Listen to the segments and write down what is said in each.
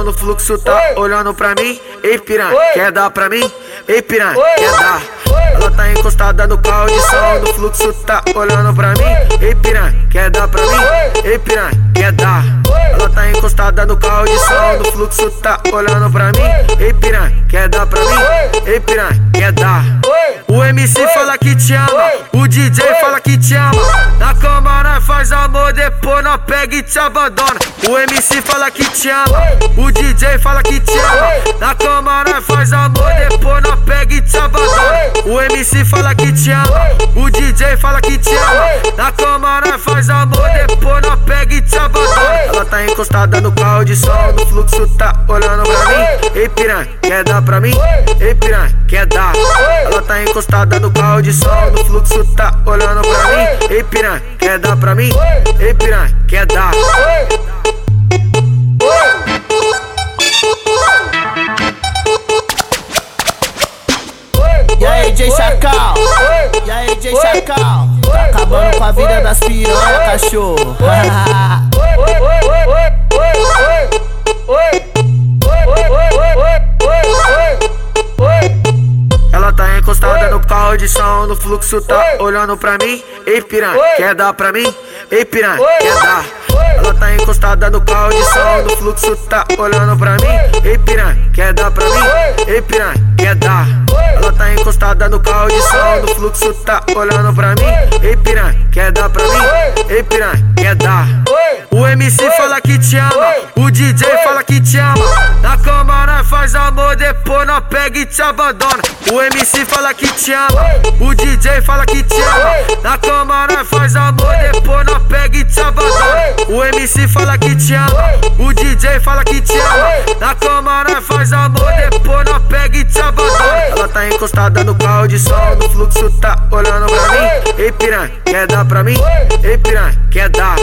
som no fluxo, tá olhando pra mim. Ei, piranha, quer dar pra mim? Ei, piranha, quer dar? Ela tá encostada no carro de som no fluxo, tá olhando pra mim. Ei, piranha, quer dar pra mim? Ei, piranha, quer dar? Ela tá encostada no carro de som no fluxo, tá olhando pra mim. Ei, piranha, quer dar pra mim? Ei, piranha, quer dar? O MC fala que te ama, o DJ fala que te ama. Depois nós pega e te abandona. O MC fala que te ama, o DJ fala que te ama. Na cama nós faz amor, depois nós pega e te abandona. O MC fala que te ama, o DJ fala que te ama. Encostada no carro de som, no fluxo tá olhando pra mim. Ei piranha, quer dar pra mim? Ei piranha, quer dar? Ela tá encostada no carro de som, no fluxo tá olhando pra mim. Ei piranha, quer dar pra mim? Ei piranha, quer dar? E aí, J Chacal? E aí, J Chacal? Tá acabando com a vida das piranha, cachorro. Encostada no fluxo tá olhando pra mim. Ei piranha, quer dar pra mim? Ei piranha, quer dar? Ela tá encostada no carro de som, no fluxo tá olhando pra mim. Ei piranha, quer dar pra mim? Ei piranha, quer dar? Ela tá encostada no carro de som, no fluxo tá olhando pra mim. Ei piranha, quer dar pra mim? Ei piranha, quer dar? O MC fala que te ama, o DJ fala que te ama. Depois nós pega e te abandona. O MC fala que te ama, o DJ fala que te ama. Na cama nós faz amor, depois nós pega e te abandona. O MC fala que te ama, o DJ fala que te ama. Na cama nós faz amor, depois nós pega e te tá encostada no carro de som, no fluxo tá olhando pra mim. Ei piranha, quer dar pra mim? Ei piranha, quer dar?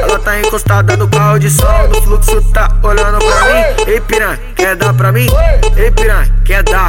Ela tá encostada no carro de som, no fluxo tá olhando pra mim. Ei piranha, quer dar pra mim? Ei piranha, quer dar?